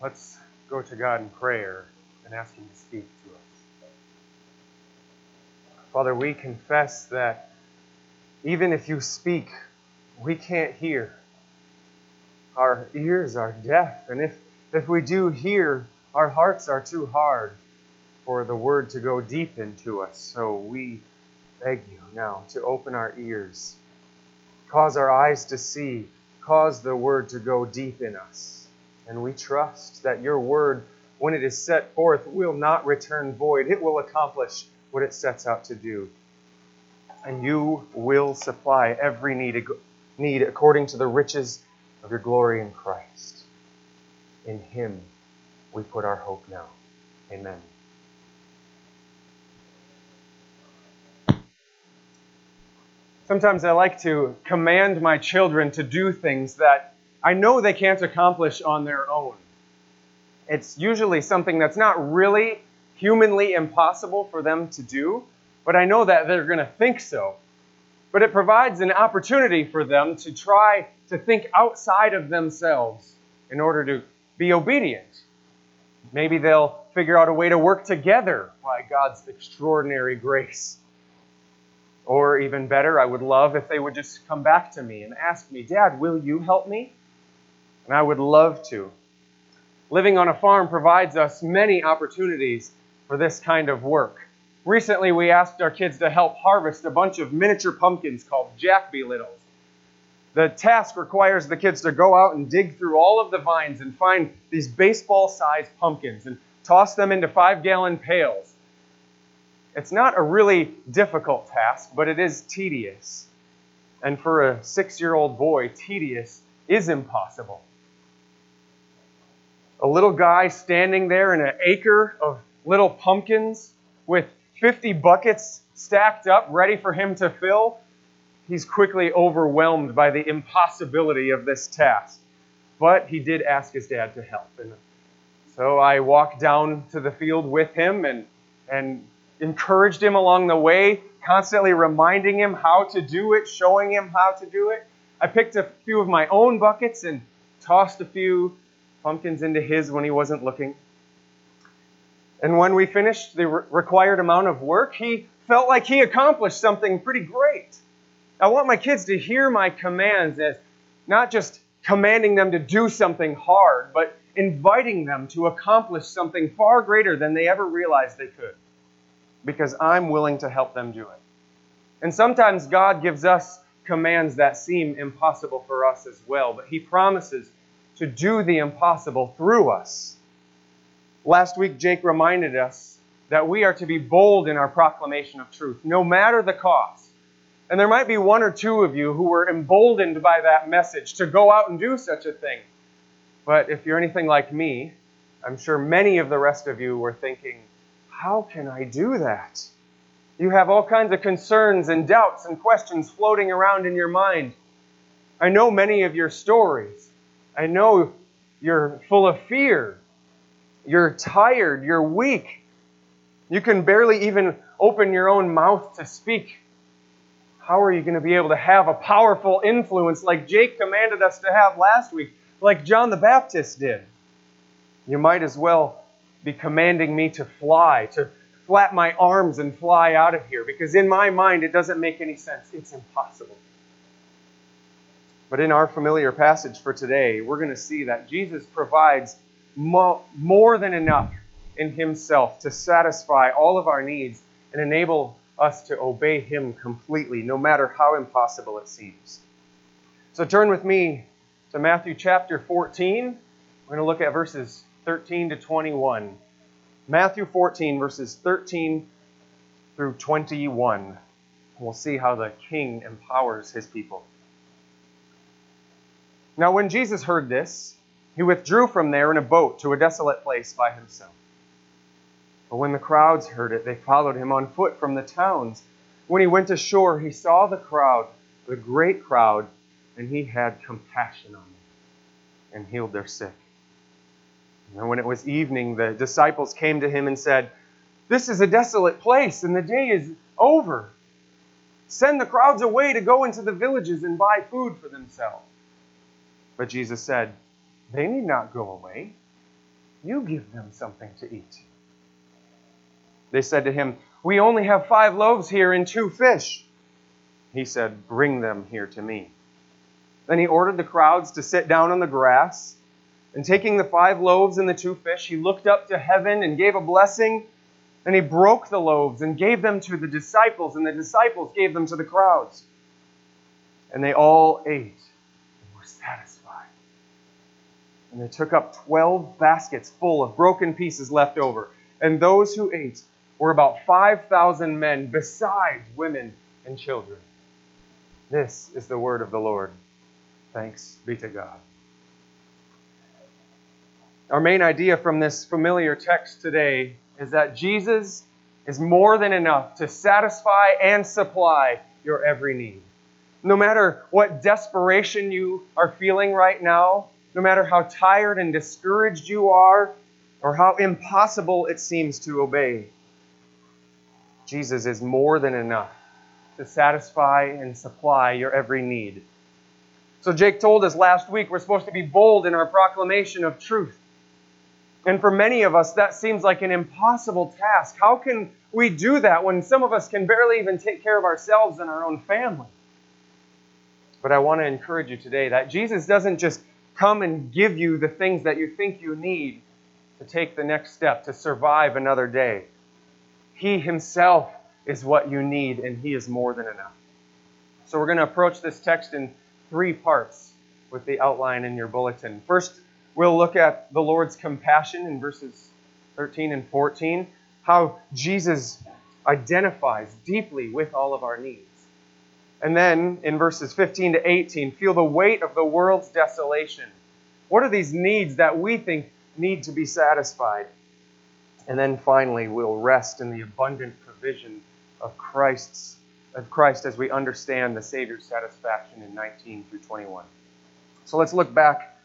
Let's go to God in prayer and ask Him to speak to us. Father, we confess that even if you speak, we can't hear. Our ears are deaf, and if, if we do hear, our hearts are too hard for the word to go deep into us. So we beg you now to open our ears, cause our eyes to see, cause the word to go deep in us. And we trust that your word, when it is set forth, will not return void. It will accomplish what it sets out to do. And you will supply every need, need according to the riches of your glory in Christ. In him we put our hope now. Amen. Sometimes I like to command my children to do things that I know they can't accomplish on their own. It's usually something that's not really humanly impossible for them to do, but I know that they're going to think so. But it provides an opportunity for them to try to think outside of themselves in order to be obedient. Maybe they'll figure out a way to work together by God's extraordinary grace. Or even better, I would love if they would just come back to me and ask me, Dad, will you help me? And I would love to. Living on a farm provides us many opportunities for this kind of work. Recently, we asked our kids to help harvest a bunch of miniature pumpkins called Jack Be Littles. The task requires the kids to go out and dig through all of the vines and find these baseball sized pumpkins and toss them into five gallon pails it's not a really difficult task, but it is tedious. And for a six year old boy, tedious is impossible. A little guy standing there in an acre of little pumpkins with 50 buckets stacked up ready for him to fill, he's quickly overwhelmed by the impossibility of this task. But he did ask his dad to help. And so I walked down to the field with him and, and encouraged him along the way, constantly reminding him how to do it, showing him how to do it. I picked a few of my own buckets and tossed a few pumpkins into his when he wasn't looking. And when we finished the required amount of work, he felt like he accomplished something pretty great. I want my kids to hear my commands as not just commanding them to do something hard, but inviting them to accomplish something far greater than they ever realized they could because I'm willing to help them do it. And sometimes God gives us commands that seem impossible for us as well, but He promises to do the impossible through us. Last week, Jake reminded us that we are to be bold in our proclamation of truth, no matter the cost. And there might be one or two of you who were emboldened by that message to go out and do such a thing. But if you're anything like me, I'm sure many of the rest of you were thinking, how can I do that? You have all kinds of concerns and doubts and questions floating around in your mind. I know many of your stories. I know you're full of fear. You're tired. You're weak. You can barely even open your own mouth to speak. How are you going to be able to have a powerful influence like Jake commanded us to have last week, like John the Baptist did? You might as well be commanding me to fly, to flap my arms and fly out of here, because in my mind it doesn't make any sense. It's impossible. But in our familiar passage for today, we're going to see that Jesus provides mo- more than enough in Himself to satisfy all of our needs and enable us to obey Him completely, no matter how impossible it seems. So turn with me to Matthew chapter 14. We're going to look at verses 13 to 21. Matthew 14, verses 13 through 21. We'll see how the king empowers his people. Now, when Jesus heard this, he withdrew from there in a boat to a desolate place by himself. But when the crowds heard it, they followed him on foot from the towns. When he went ashore, he saw the crowd, the great crowd, and he had compassion on them and healed their sick. And when it was evening, the disciples came to him and said, This is a desolate place, and the day is over. Send the crowds away to go into the villages and buy food for themselves. But Jesus said, They need not go away. You give them something to eat. They said to him, We only have five loaves here and two fish. He said, Bring them here to me. Then he ordered the crowds to sit down on the grass. And taking the five loaves and the two fish, he looked up to heaven and gave a blessing. And he broke the loaves and gave them to the disciples, and the disciples gave them to the crowds. And they all ate and were satisfied. And they took up twelve baskets full of broken pieces left over. And those who ate were about 5,000 men, besides women and children. This is the word of the Lord. Thanks be to God. Our main idea from this familiar text today is that Jesus is more than enough to satisfy and supply your every need. No matter what desperation you are feeling right now, no matter how tired and discouraged you are, or how impossible it seems to obey, Jesus is more than enough to satisfy and supply your every need. So, Jake told us last week we're supposed to be bold in our proclamation of truth. And for many of us, that seems like an impossible task. How can we do that when some of us can barely even take care of ourselves and our own family? But I want to encourage you today that Jesus doesn't just come and give you the things that you think you need to take the next step to survive another day. He Himself is what you need, and He is more than enough. So we're going to approach this text in three parts with the outline in your bulletin. First, we'll look at the Lord's compassion in verses 13 and 14, how Jesus identifies deeply with all of our needs. And then in verses 15 to 18, feel the weight of the world's desolation. What are these needs that we think need to be satisfied? And then finally, we'll rest in the abundant provision of Christ's of Christ as we understand the Savior's satisfaction in 19 through 21. So let's look back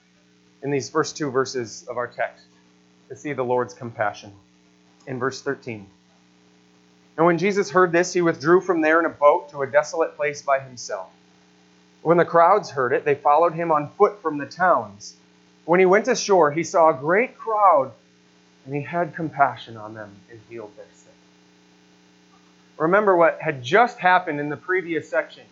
in these first two verses of our text to see the Lord's compassion. In verse 13. And when Jesus heard this, he withdrew from there in a boat to a desolate place by himself. When the crowds heard it, they followed him on foot from the towns. When he went ashore, he saw a great crowd, and he had compassion on them and healed their sick. Remember what had just happened in the previous section.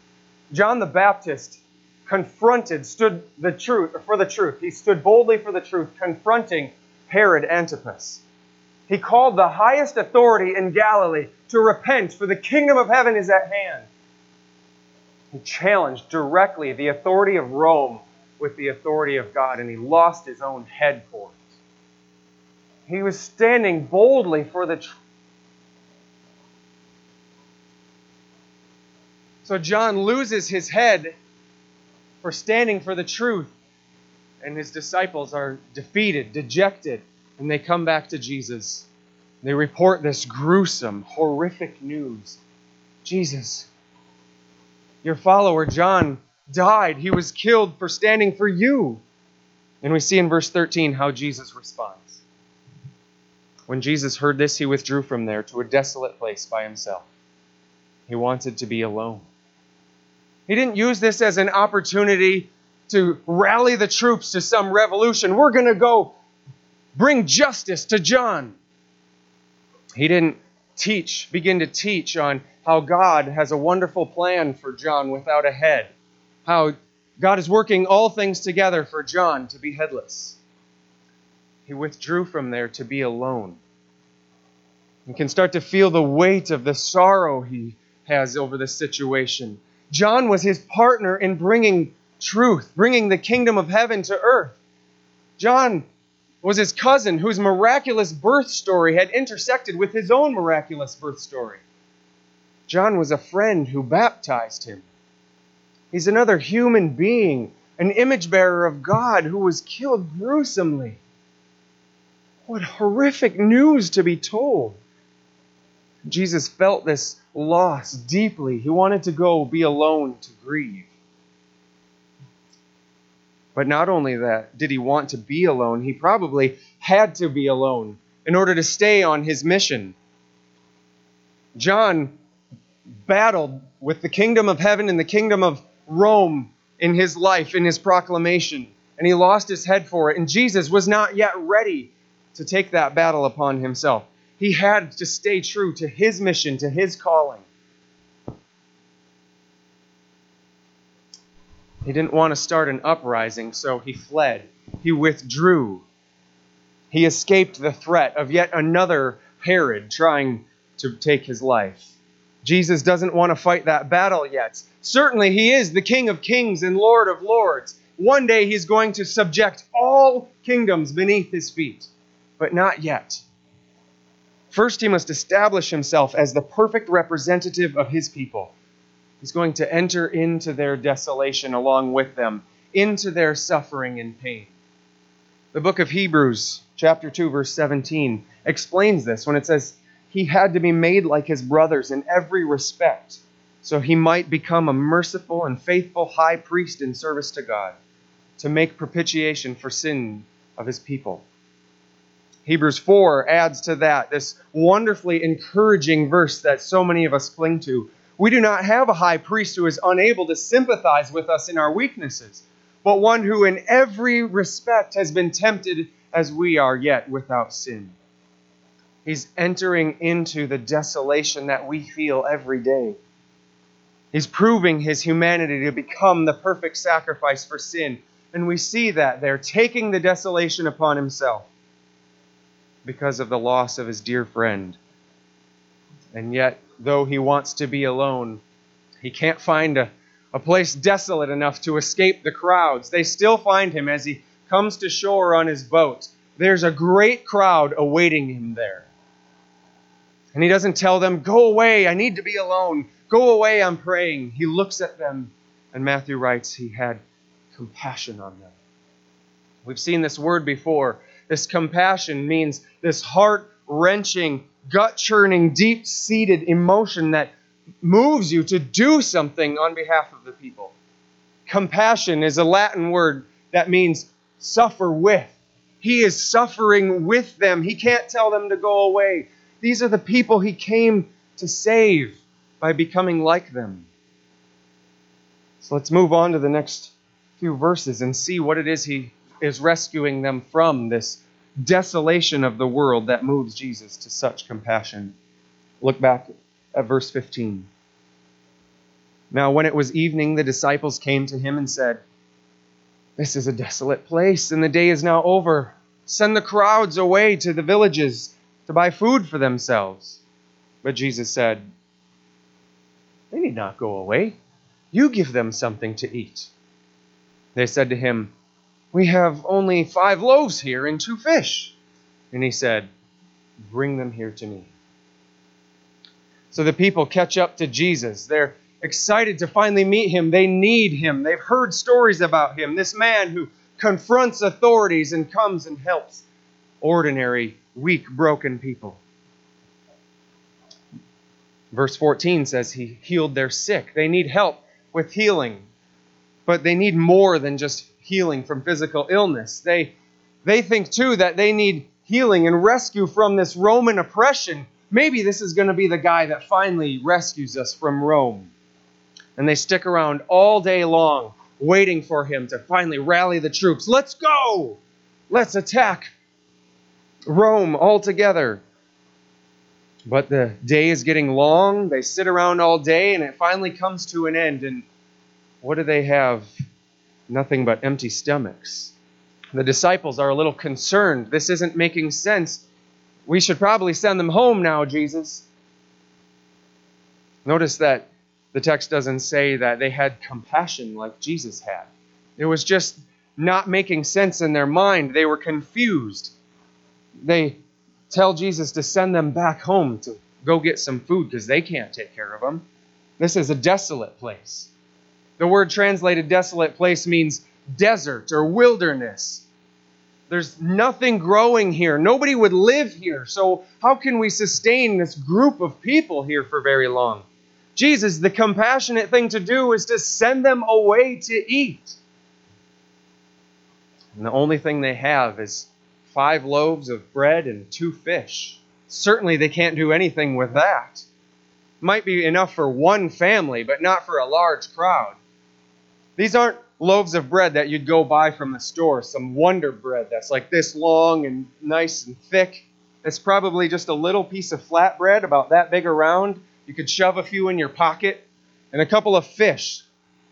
John the Baptist confronted, stood the truth, for the truth. He stood boldly for the truth, confronting Herod Antipas. He called the highest authority in Galilee to repent, for the kingdom of heaven is at hand. He challenged directly the authority of Rome with the authority of God, and he lost his own head for it. He was standing boldly for the truth So John loses his head for standing for the truth, and his disciples are defeated, dejected, and they come back to Jesus. They report this gruesome, horrific news Jesus, your follower John died. He was killed for standing for you. And we see in verse 13 how Jesus responds. When Jesus heard this, he withdrew from there to a desolate place by himself. He wanted to be alone. He didn't use this as an opportunity to rally the troops to some revolution. We're going to go bring justice to John. He didn't teach, begin to teach on how God has a wonderful plan for John without a head, how God is working all things together for John to be headless. He withdrew from there to be alone. You can start to feel the weight of the sorrow he has over the situation. John was his partner in bringing truth, bringing the kingdom of heaven to earth. John was his cousin whose miraculous birth story had intersected with his own miraculous birth story. John was a friend who baptized him. He's another human being, an image bearer of God who was killed gruesomely. What horrific news to be told! Jesus felt this loss deeply. He wanted to go be alone to grieve. But not only that, did he want to be alone, he probably had to be alone in order to stay on his mission. John battled with the kingdom of heaven and the kingdom of Rome in his life, in his proclamation, and he lost his head for it. And Jesus was not yet ready to take that battle upon himself. He had to stay true to his mission, to his calling. He didn't want to start an uprising, so he fled. He withdrew. He escaped the threat of yet another Herod trying to take his life. Jesus doesn't want to fight that battle yet. Certainly, he is the King of kings and Lord of lords. One day, he's going to subject all kingdoms beneath his feet, but not yet. First, he must establish himself as the perfect representative of his people. He's going to enter into their desolation along with them, into their suffering and pain. The book of Hebrews, chapter 2, verse 17, explains this when it says, He had to be made like his brothers in every respect, so he might become a merciful and faithful high priest in service to God, to make propitiation for sin of his people. Hebrews 4 adds to that this wonderfully encouraging verse that so many of us cling to. We do not have a high priest who is unable to sympathize with us in our weaknesses but one who in every respect has been tempted as we are, yet without sin. He's entering into the desolation that we feel every day. He's proving his humanity to become the perfect sacrifice for sin. And we see that there, taking the desolation upon himself because of the loss of his dear friend. And yet, though he wants to be alone, he can't find a a place desolate enough to escape the crowds. They still find him as he comes to shore on his boat. There's a great crowd awaiting him there. And he doesn't tell them, Go away, I need to be alone. Go away, I'm praying. He looks at them, and Matthew writes, He had compassion on them. We've seen this word before. This compassion means this heart wrenching, gut churning, deep seated emotion that moves you to do something on behalf of the people. Compassion is a Latin word that means suffer with. He is suffering with them. He can't tell them to go away. These are the people he came to save by becoming like them. So let's move on to the next few verses and see what it is he is rescuing them from this desolation of the world that moves Jesus to such compassion. Look back at verse 15. Now, when it was evening, the disciples came to him and said, This is a desolate place, and the day is now over. Send the crowds away to the villages to buy food for themselves. But Jesus said, They need not go away. You give them something to eat. They said to him, We have only five loaves here and two fish. And he said, Bring them here to me. So the people catch up to Jesus. They're excited to finally meet him. They need him. They've heard stories about him. This man who confronts authorities and comes and helps ordinary, weak, broken people. Verse 14 says he healed their sick. They need help with healing, but they need more than just healing from physical illness. They, they think too that they need healing and rescue from this Roman oppression maybe this is going to be the guy that finally rescues us from Rome. And they stick around all day long, waiting for him to finally rally the troops. Let's go! Let's attack Rome all together. But the day is getting long. They sit around all day, and it finally comes to an end. And what do they have? Nothing but empty stomachs. The disciples are a little concerned. This isn't making sense. We should probably send them home now, Jesus. Notice that the text doesn't say that they had compassion like Jesus had. It was just not making sense in their mind. They were confused. They tell Jesus to send them back home to go get some food because they can't take care of them. This is a desolate place. The word translated desolate place means desert or wilderness. There's nothing growing here. Nobody would live here. So, how can we sustain this group of people here for very long? Jesus, the compassionate thing to do is to send them away to eat. And the only thing they have is five loaves of bread and two fish. Certainly, they can't do anything with that. Might be enough for one family, but not for a large crowd. These aren't loaves of bread that you'd go buy from the store, some Wonder Bread that's like this long and nice and thick. It's probably just a little piece of flat bread, about that big around. You could shove a few in your pocket. And a couple of fish.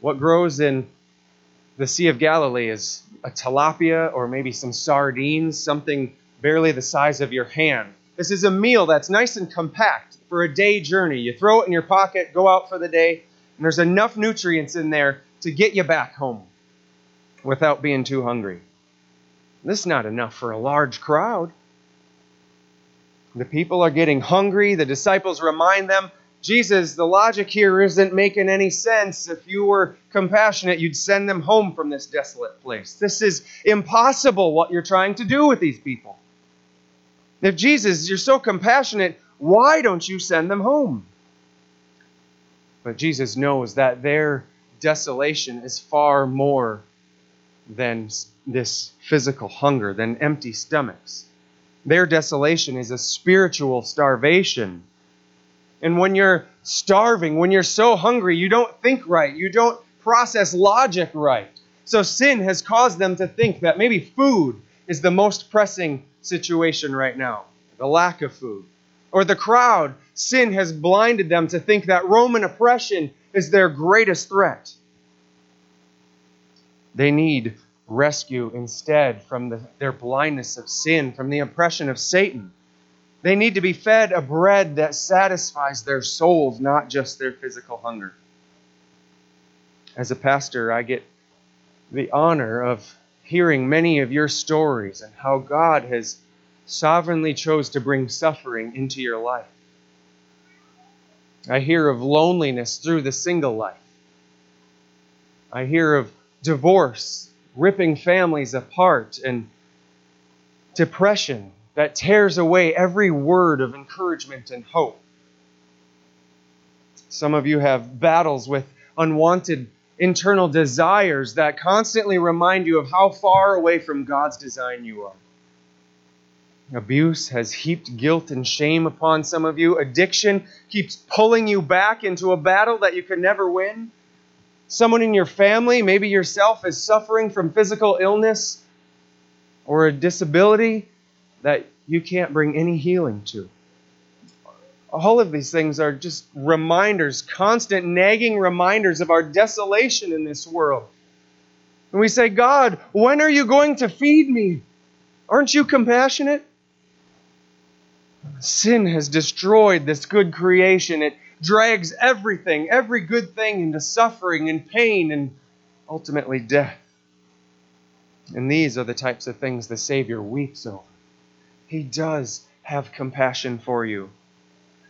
What grows in the Sea of Galilee is a tilapia or maybe some sardines, something barely the size of your hand. This is a meal that's nice and compact for a day journey. You throw it in your pocket, go out for the day, and there's enough nutrients in there to get you back home without being too hungry. This is not enough for a large crowd. The people are getting hungry. The disciples remind them, Jesus, the logic here isn't making any sense. If you were compassionate, you'd send them home from this desolate place. This is impossible what you're trying to do with these people. If Jesus, you're so compassionate, why don't you send them home? But Jesus knows that their desolation is far more than this physical hunger, than empty stomachs. Their desolation is a spiritual starvation. And when you're starving, when you're so hungry, you don't think right, you don't process logic right. So sin has caused them to think that maybe food is the most pressing situation right now the lack of food. Or the crowd, sin has blinded them to think that Roman oppression is their greatest threat. They need rescue instead from the, their blindness of sin, from the oppression of Satan. They need to be fed a bread that satisfies their souls, not just their physical hunger. As a pastor, I get the honor of hearing many of your stories and how God has sovereignly chose to bring suffering into your life. I hear of loneliness through the single life. I hear of divorce ripping families apart and depression that tears away every word of encouragement and hope. Some of you have battles with unwanted internal desires that constantly remind you of how far away from God's design you are. Abuse has heaped guilt and shame upon some of you. Addiction keeps pulling you back into a battle that you could never win. Someone in your family, maybe yourself, is suffering from physical illness or a disability that you can't bring any healing to. All of these things are just reminders, constant nagging reminders of our desolation in this world. And we say, God, when are you going to feed me? Aren't you compassionate? Sin has destroyed this good creation. It drags everything, every good thing, into suffering and pain and ultimately death. And these are the types of things the Savior weeps over. He does have compassion for you.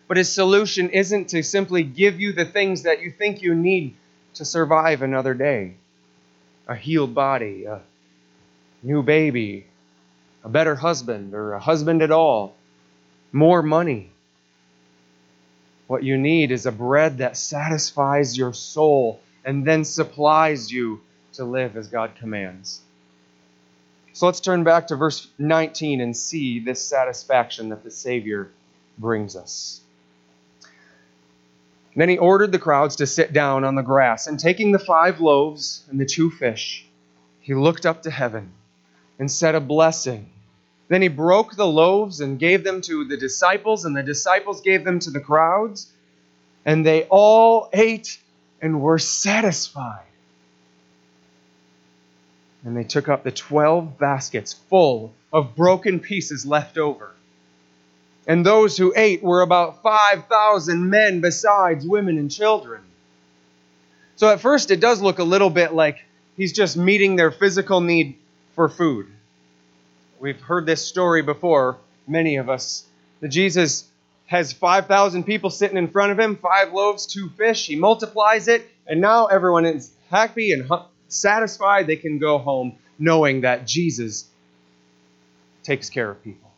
But his solution isn't to simply give you the things that you think you need to survive another day a healed body, a new baby, a better husband, or a husband at all, more money. What you need is a bread that satisfies your soul and then supplies you to live as God commands. So let's turn back to verse 19 and see this satisfaction that the Savior brings us. Then he ordered the crowds to sit down on the grass, and taking the five loaves and the two fish, he looked up to heaven and said a blessing. Then he broke the loaves and gave them to the disciples, and the disciples gave them to the crowds, and they all ate and were satisfied. And they took up the twelve baskets full of broken pieces left over. And those who ate were about 5,000 men, besides women and children. So at first, it does look a little bit like he's just meeting their physical need for food. We've heard this story before, many of us. That Jesus has 5,000 people sitting in front of him, five loaves, two fish. He multiplies it, and now everyone is happy and satisfied. They can go home knowing that Jesus takes care of people.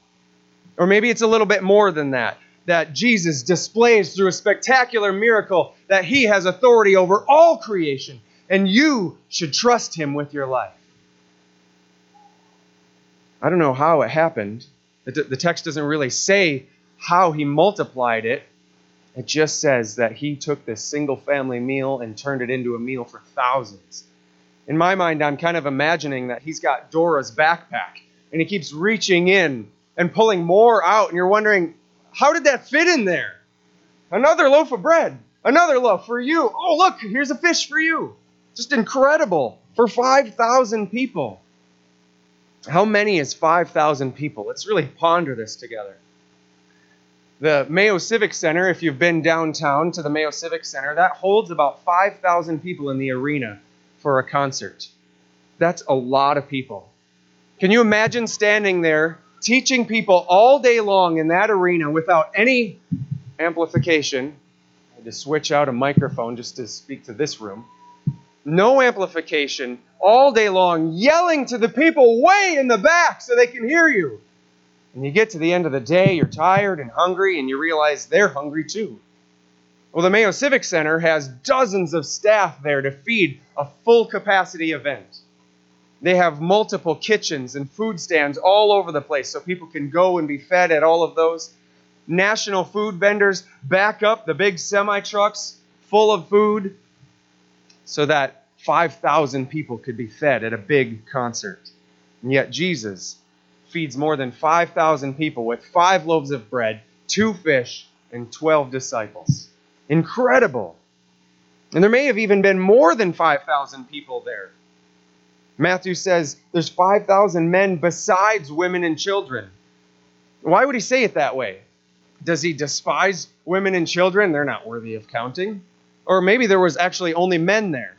Or maybe it's a little bit more than that. That Jesus displays through a spectacular miracle that he has authority over all creation, and you should trust him with your life. I don't know how it happened. The text doesn't really say how he multiplied it. It just says that he took this single family meal and turned it into a meal for thousands. In my mind, I'm kind of imagining that he's got Dora's backpack and he keeps reaching in and pulling more out, and you're wondering, how did that fit in there? Another loaf of bread, another loaf for you. Oh, look, here's a fish for you. Just incredible for 5,000 people. How many is 5,000 people? Let's really ponder this together. The Mayo Civic Center, if you've been downtown to the Mayo Civic Center, that holds about 5,000 people in the arena for a concert. That's a lot of people. Can you imagine standing there teaching people all day long in that arena without any amplification? I had to switch out a microphone just to speak to this room. No amplification, all day long, yelling to the people way in the back so they can hear you. And you get to the end of the day, you're tired and hungry, and you realize they're hungry too. Well, the Mayo Civic Center has dozens of staff there to feed a full capacity event. They have multiple kitchens and food stands all over the place so people can go and be fed at all of those. National food vendors back up the big semi trucks full of food so that 5,000 people could be fed at a big concert. And yet, Jesus feeds more than 5,000 people with five loaves of bread, two fish, and 12 disciples. Incredible. And there may have even been more than 5,000 people there. Matthew says there's 5,000 men besides women and children. Why would he say it that way? Does he despise women and children? They're not worthy of counting. Or maybe there was actually only men there.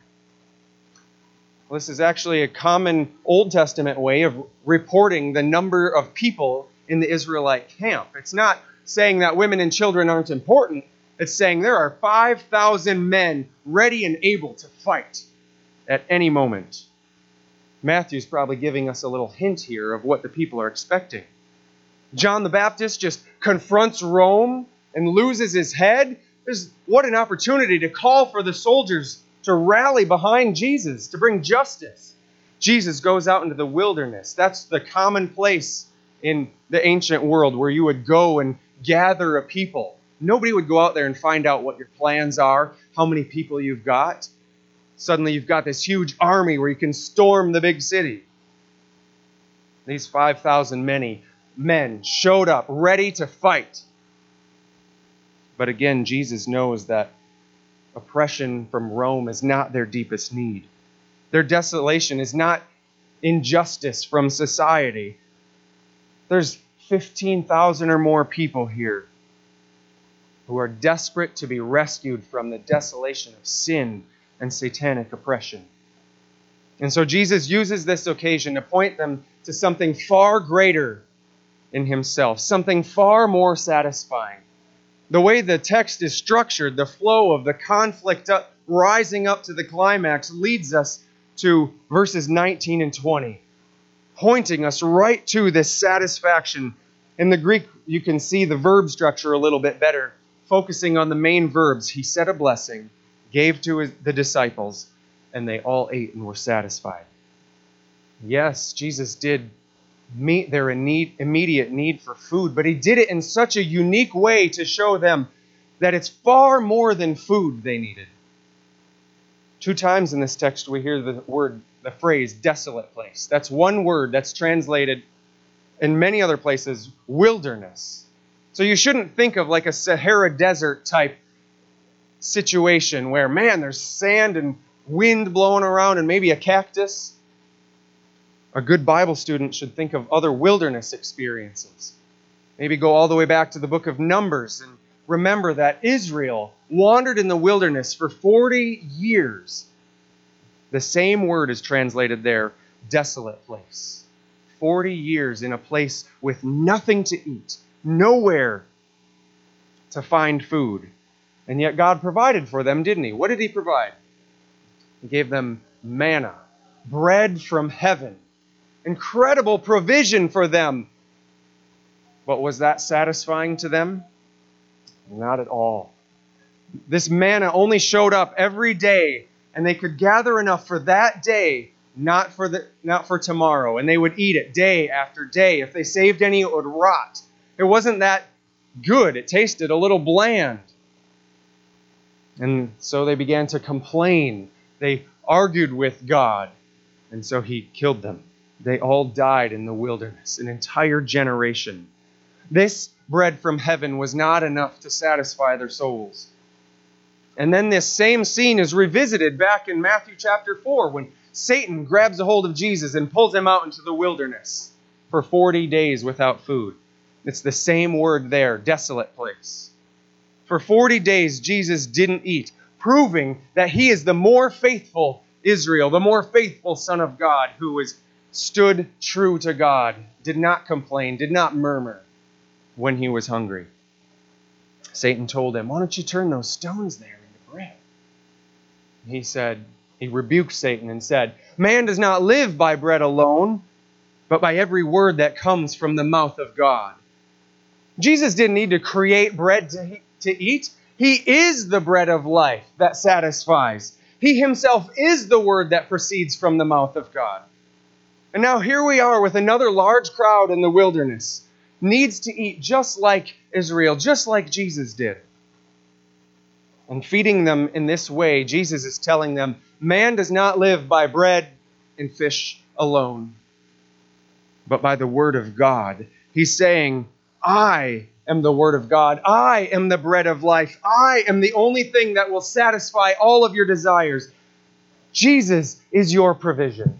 This is actually a common Old Testament way of reporting the number of people in the Israelite camp. It's not saying that women and children aren't important, it's saying there are 5,000 men ready and able to fight at any moment. Matthew's probably giving us a little hint here of what the people are expecting. John the Baptist just confronts Rome and loses his head. There's, what an opportunity to call for the soldiers to rally behind Jesus, to bring justice. Jesus goes out into the wilderness. That's the common place in the ancient world where you would go and gather a people Nobody would go out there and find out what your plans are, how many people you've got. Suddenly you've got this huge army where you can storm the big city. These 5,000 many men showed up ready to fight. But again, Jesus knows that oppression from Rome is not their deepest need. Their desolation is not injustice from society. There's 15,000 or more people here who are desperate to be rescued from the desolation of sin and satanic oppression. And so Jesus uses this occasion to point them to something far greater in himself, something far more satisfying. The way the text is structured, the flow of the conflict up, rising up to the climax, leads us to verses 19 and 20, pointing us right to this satisfaction. In the Greek, you can see the verb structure a little bit better focusing on the main verbs, he said a blessing, gave to his, the disciples, and they all ate and were satisfied. Yes, Jesus did meet their need, immediate need for food, but he did it in such a unique way to show them that it's far more than food they needed. Two times in this text we hear the word, the phrase desolate place. That's one word that's translated in many other places wilderness. So you shouldn't think of like a Sahara desert type situation where, man, there's sand and wind blowing around and maybe a cactus. A good Bible student should think of other wilderness experiences. Maybe go all the way back to the book of Numbers and remember that Israel wandered in the wilderness for 40 years. The same word is translated there desolate place. 40 years in a place with nothing to eat nowhere to find food. And yet God provided for them, didn't He? What did He provide? He gave them manna, bread from heaven. Incredible provision for them. But was that satisfying to them? Not at all. This manna only showed up every day, and they could gather enough for that day, not for the not for tomorrow. And they would eat it day after day. If they saved any, it would rot. It wasn't that good. It tasted a little bland. And so they began to complain. They argued with God. And so he killed them. They all died in the wilderness, an entire generation. This bread from heaven was not enough to satisfy their souls. And then this same scene is revisited back in Matthew chapter 4 when Satan grabs a hold of Jesus and pulls him out into the wilderness for 40 days without food. It's the same word there, desolate place. For 40 days, Jesus didn't eat, proving that he is the more faithful Israel, the more faithful Son of God, who was stood true to God, did not complain, did not murmur when he was hungry. Satan told him, Why don't you turn those stones there into bread? He said, He rebuked Satan and said, Man does not live by bread alone, but by every word that comes from the mouth of God. Jesus didn't need to create bread to, to eat. He is the bread of life that satisfies. He himself is the word that proceeds from the mouth of God. And now here we are with another large crowd in the wilderness, needs to eat just like Israel, just like Jesus did. And feeding them in this way, Jesus is telling them, man does not live by bread and fish alone, but by the word of God. He's saying, I am the Word of God. I am the bread of life. I am the only thing that will satisfy all of your desires. Jesus is your provision.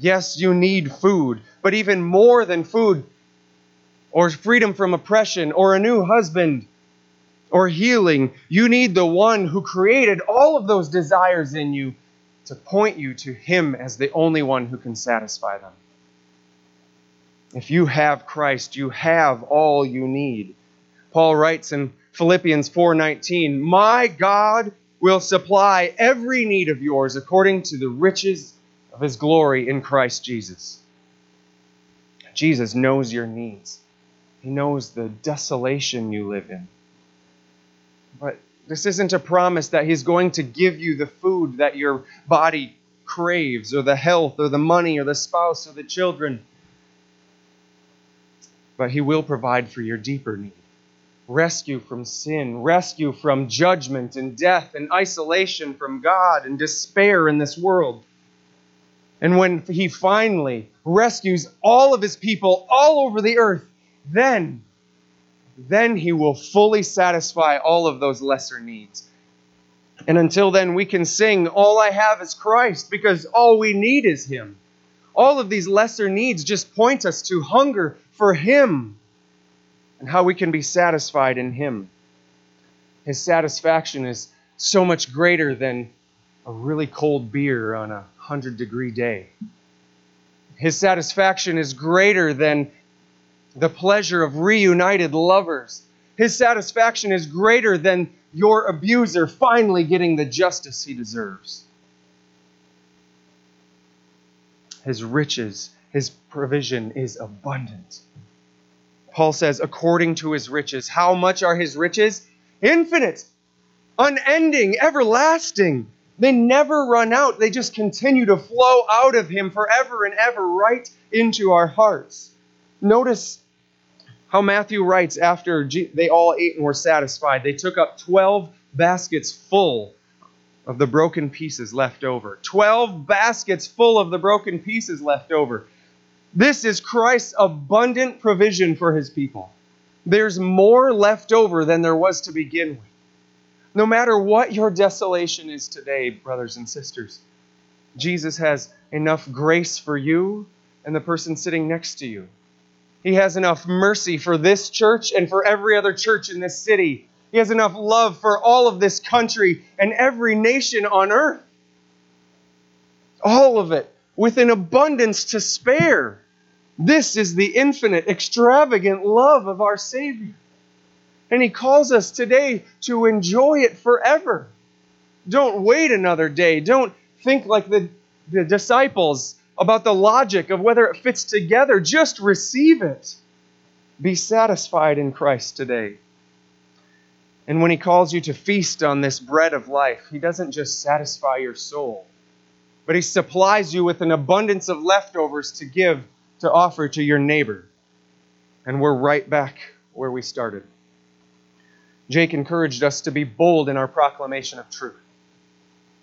Yes, you need food, but even more than food, or freedom from oppression, or a new husband, or healing, you need the one who created all of those desires in you to point you to Him as the only one who can satisfy them. If you have Christ, you have all you need. Paul writes in Philippians 4:19, "My God will supply every need of yours according to the riches of his glory in Christ Jesus." Jesus knows your needs. He knows the desolation you live in. But this isn't a promise that he's going to give you the food that your body craves or the health or the money or the spouse or the children but He will provide for your deeper need rescue from sin, rescue from judgment and death and isolation from God and despair in this world. And when He finally rescues all of His people all over the earth, then, then He will fully satisfy all of those lesser needs. And until then, we can sing, All I have is Christ, because all we need is Him. All of these lesser needs just point us to hunger for Him and how we can be satisfied in Him. His satisfaction is so much greater than a really cold beer on a 100 degree day. His satisfaction is greater than the pleasure of reunited lovers. His satisfaction is greater than your abuser finally getting the justice he deserves. His riches, his provision is abundant. Paul says, according to his riches. How much are his riches? Infinite, unending, everlasting. They never run out. They just continue to flow out of him forever and ever right into our hearts. Notice how Matthew writes after they all ate and were satisfied. They took up 12 baskets full of the broken pieces left over. 12 baskets full of the broken pieces left over. This is Christ's abundant provision for his people. There's more left over than there was to begin with. No matter what your desolation is today, brothers and sisters, Jesus has enough grace for you and the person sitting next to you. He has enough mercy for this church and for every other church in this city. He has enough love for all of this country and every nation on earth. All of it with an abundance to spare. This is the infinite, extravagant love of our Savior. And He calls us today to enjoy it forever. Don't wait another day. Don't think like the, the disciples about the logic of whether it fits together. Just receive it. Be satisfied in Christ today. And when He calls you to feast on this bread of life, He doesn't just satisfy your soul, but He supplies you with an abundance of leftovers to give, to offer to your neighbor. And we're right back where we started. Jake encouraged us to be bold in our proclamation of truth,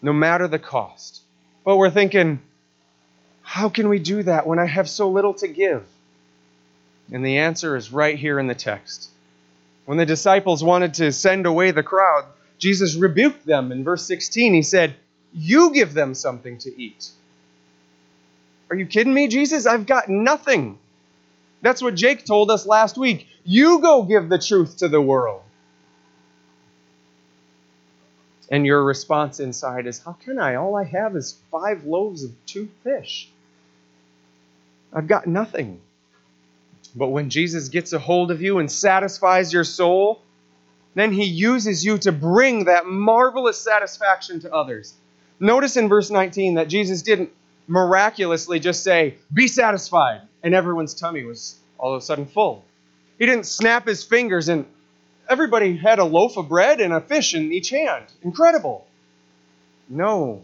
no matter the cost. But we're thinking, How can we do that when I have so little to give? And the answer is right here in the text. When the disciples wanted to send away the crowd, Jesus rebuked them in verse 16. He said, You give them something to eat. Are you kidding me, Jesus? I've got nothing. That's what Jake told us last week. You go give the truth to the world. And your response inside is, How can I? All I have is five loaves of two fish. I've got nothing. But when Jesus gets a hold of you and satisfies your soul, then he uses you to bring that marvelous satisfaction to others. Notice in verse 19 that Jesus didn't miraculously just say, Be satisfied, and everyone's tummy was all of a sudden full. He didn't snap his fingers and everybody had a loaf of bread and a fish in each hand. Incredible. No.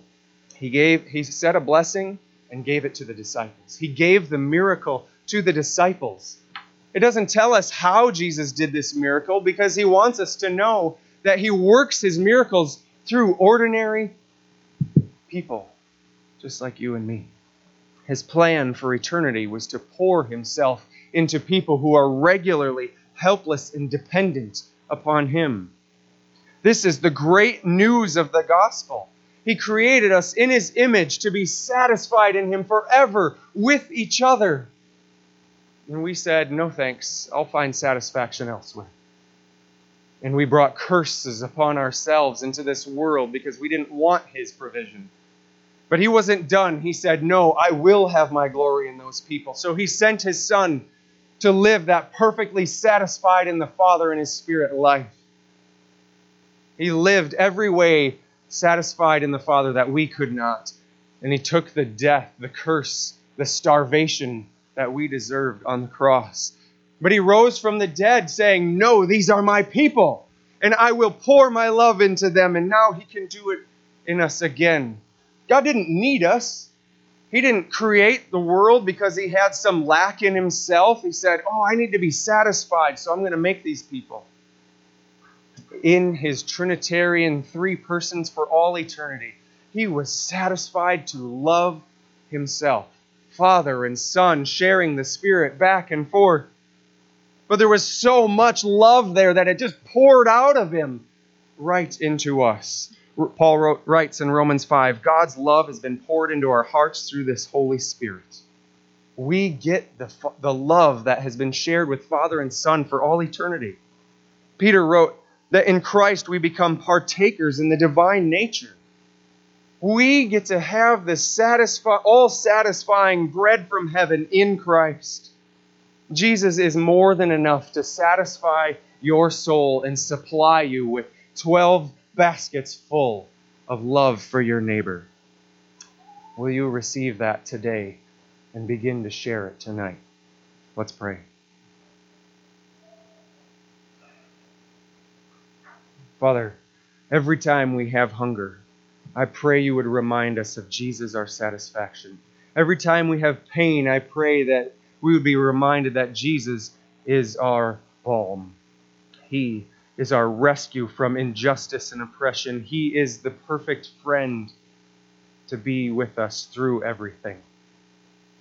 He gave he said a blessing and gave it to the disciples. He gave the miracle to the disciples. It doesn't tell us how Jesus did this miracle because he wants us to know that he works his miracles through ordinary people, just like you and me. His plan for eternity was to pour himself into people who are regularly helpless and dependent upon him. This is the great news of the gospel. He created us in his image to be satisfied in him forever with each other. And we said, No thanks, I'll find satisfaction elsewhere. And we brought curses upon ourselves into this world because we didn't want His provision. But He wasn't done. He said, No, I will have my glory in those people. So He sent His Son to live that perfectly satisfied in the Father and His Spirit life. He lived every way satisfied in the Father that we could not. And He took the death, the curse, the starvation that we deserved on the cross. But he rose from the dead, saying, No, these are my people, and I will pour my love into them. And now he can do it in us again. God didn't need us. He didn't create the world because he had some lack in himself. He said, Oh, I need to be satisfied, so I'm going to make these people. In his Trinitarian three persons for all eternity, he was satisfied to love himself. Father and Son sharing the Spirit back and forth. But there was so much love there that it just poured out of him right into us. Paul wrote, writes in Romans 5 God's love has been poured into our hearts through this Holy Spirit. We get the, the love that has been shared with Father and Son for all eternity. Peter wrote that in Christ we become partakers in the divine nature we get to have the satisfy, all satisfying bread from heaven in Christ. Jesus is more than enough to satisfy your soul and supply you with 12 baskets full of love for your neighbor. Will you receive that today and begin to share it tonight? Let's pray. Father, every time we have hunger, I pray you would remind us of Jesus, our satisfaction. Every time we have pain, I pray that we would be reminded that Jesus is our balm. He is our rescue from injustice and oppression. He is the perfect friend to be with us through everything.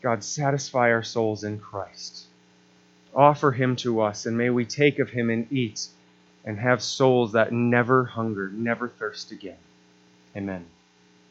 God, satisfy our souls in Christ. Offer him to us, and may we take of him and eat and have souls that never hunger, never thirst again. Amen.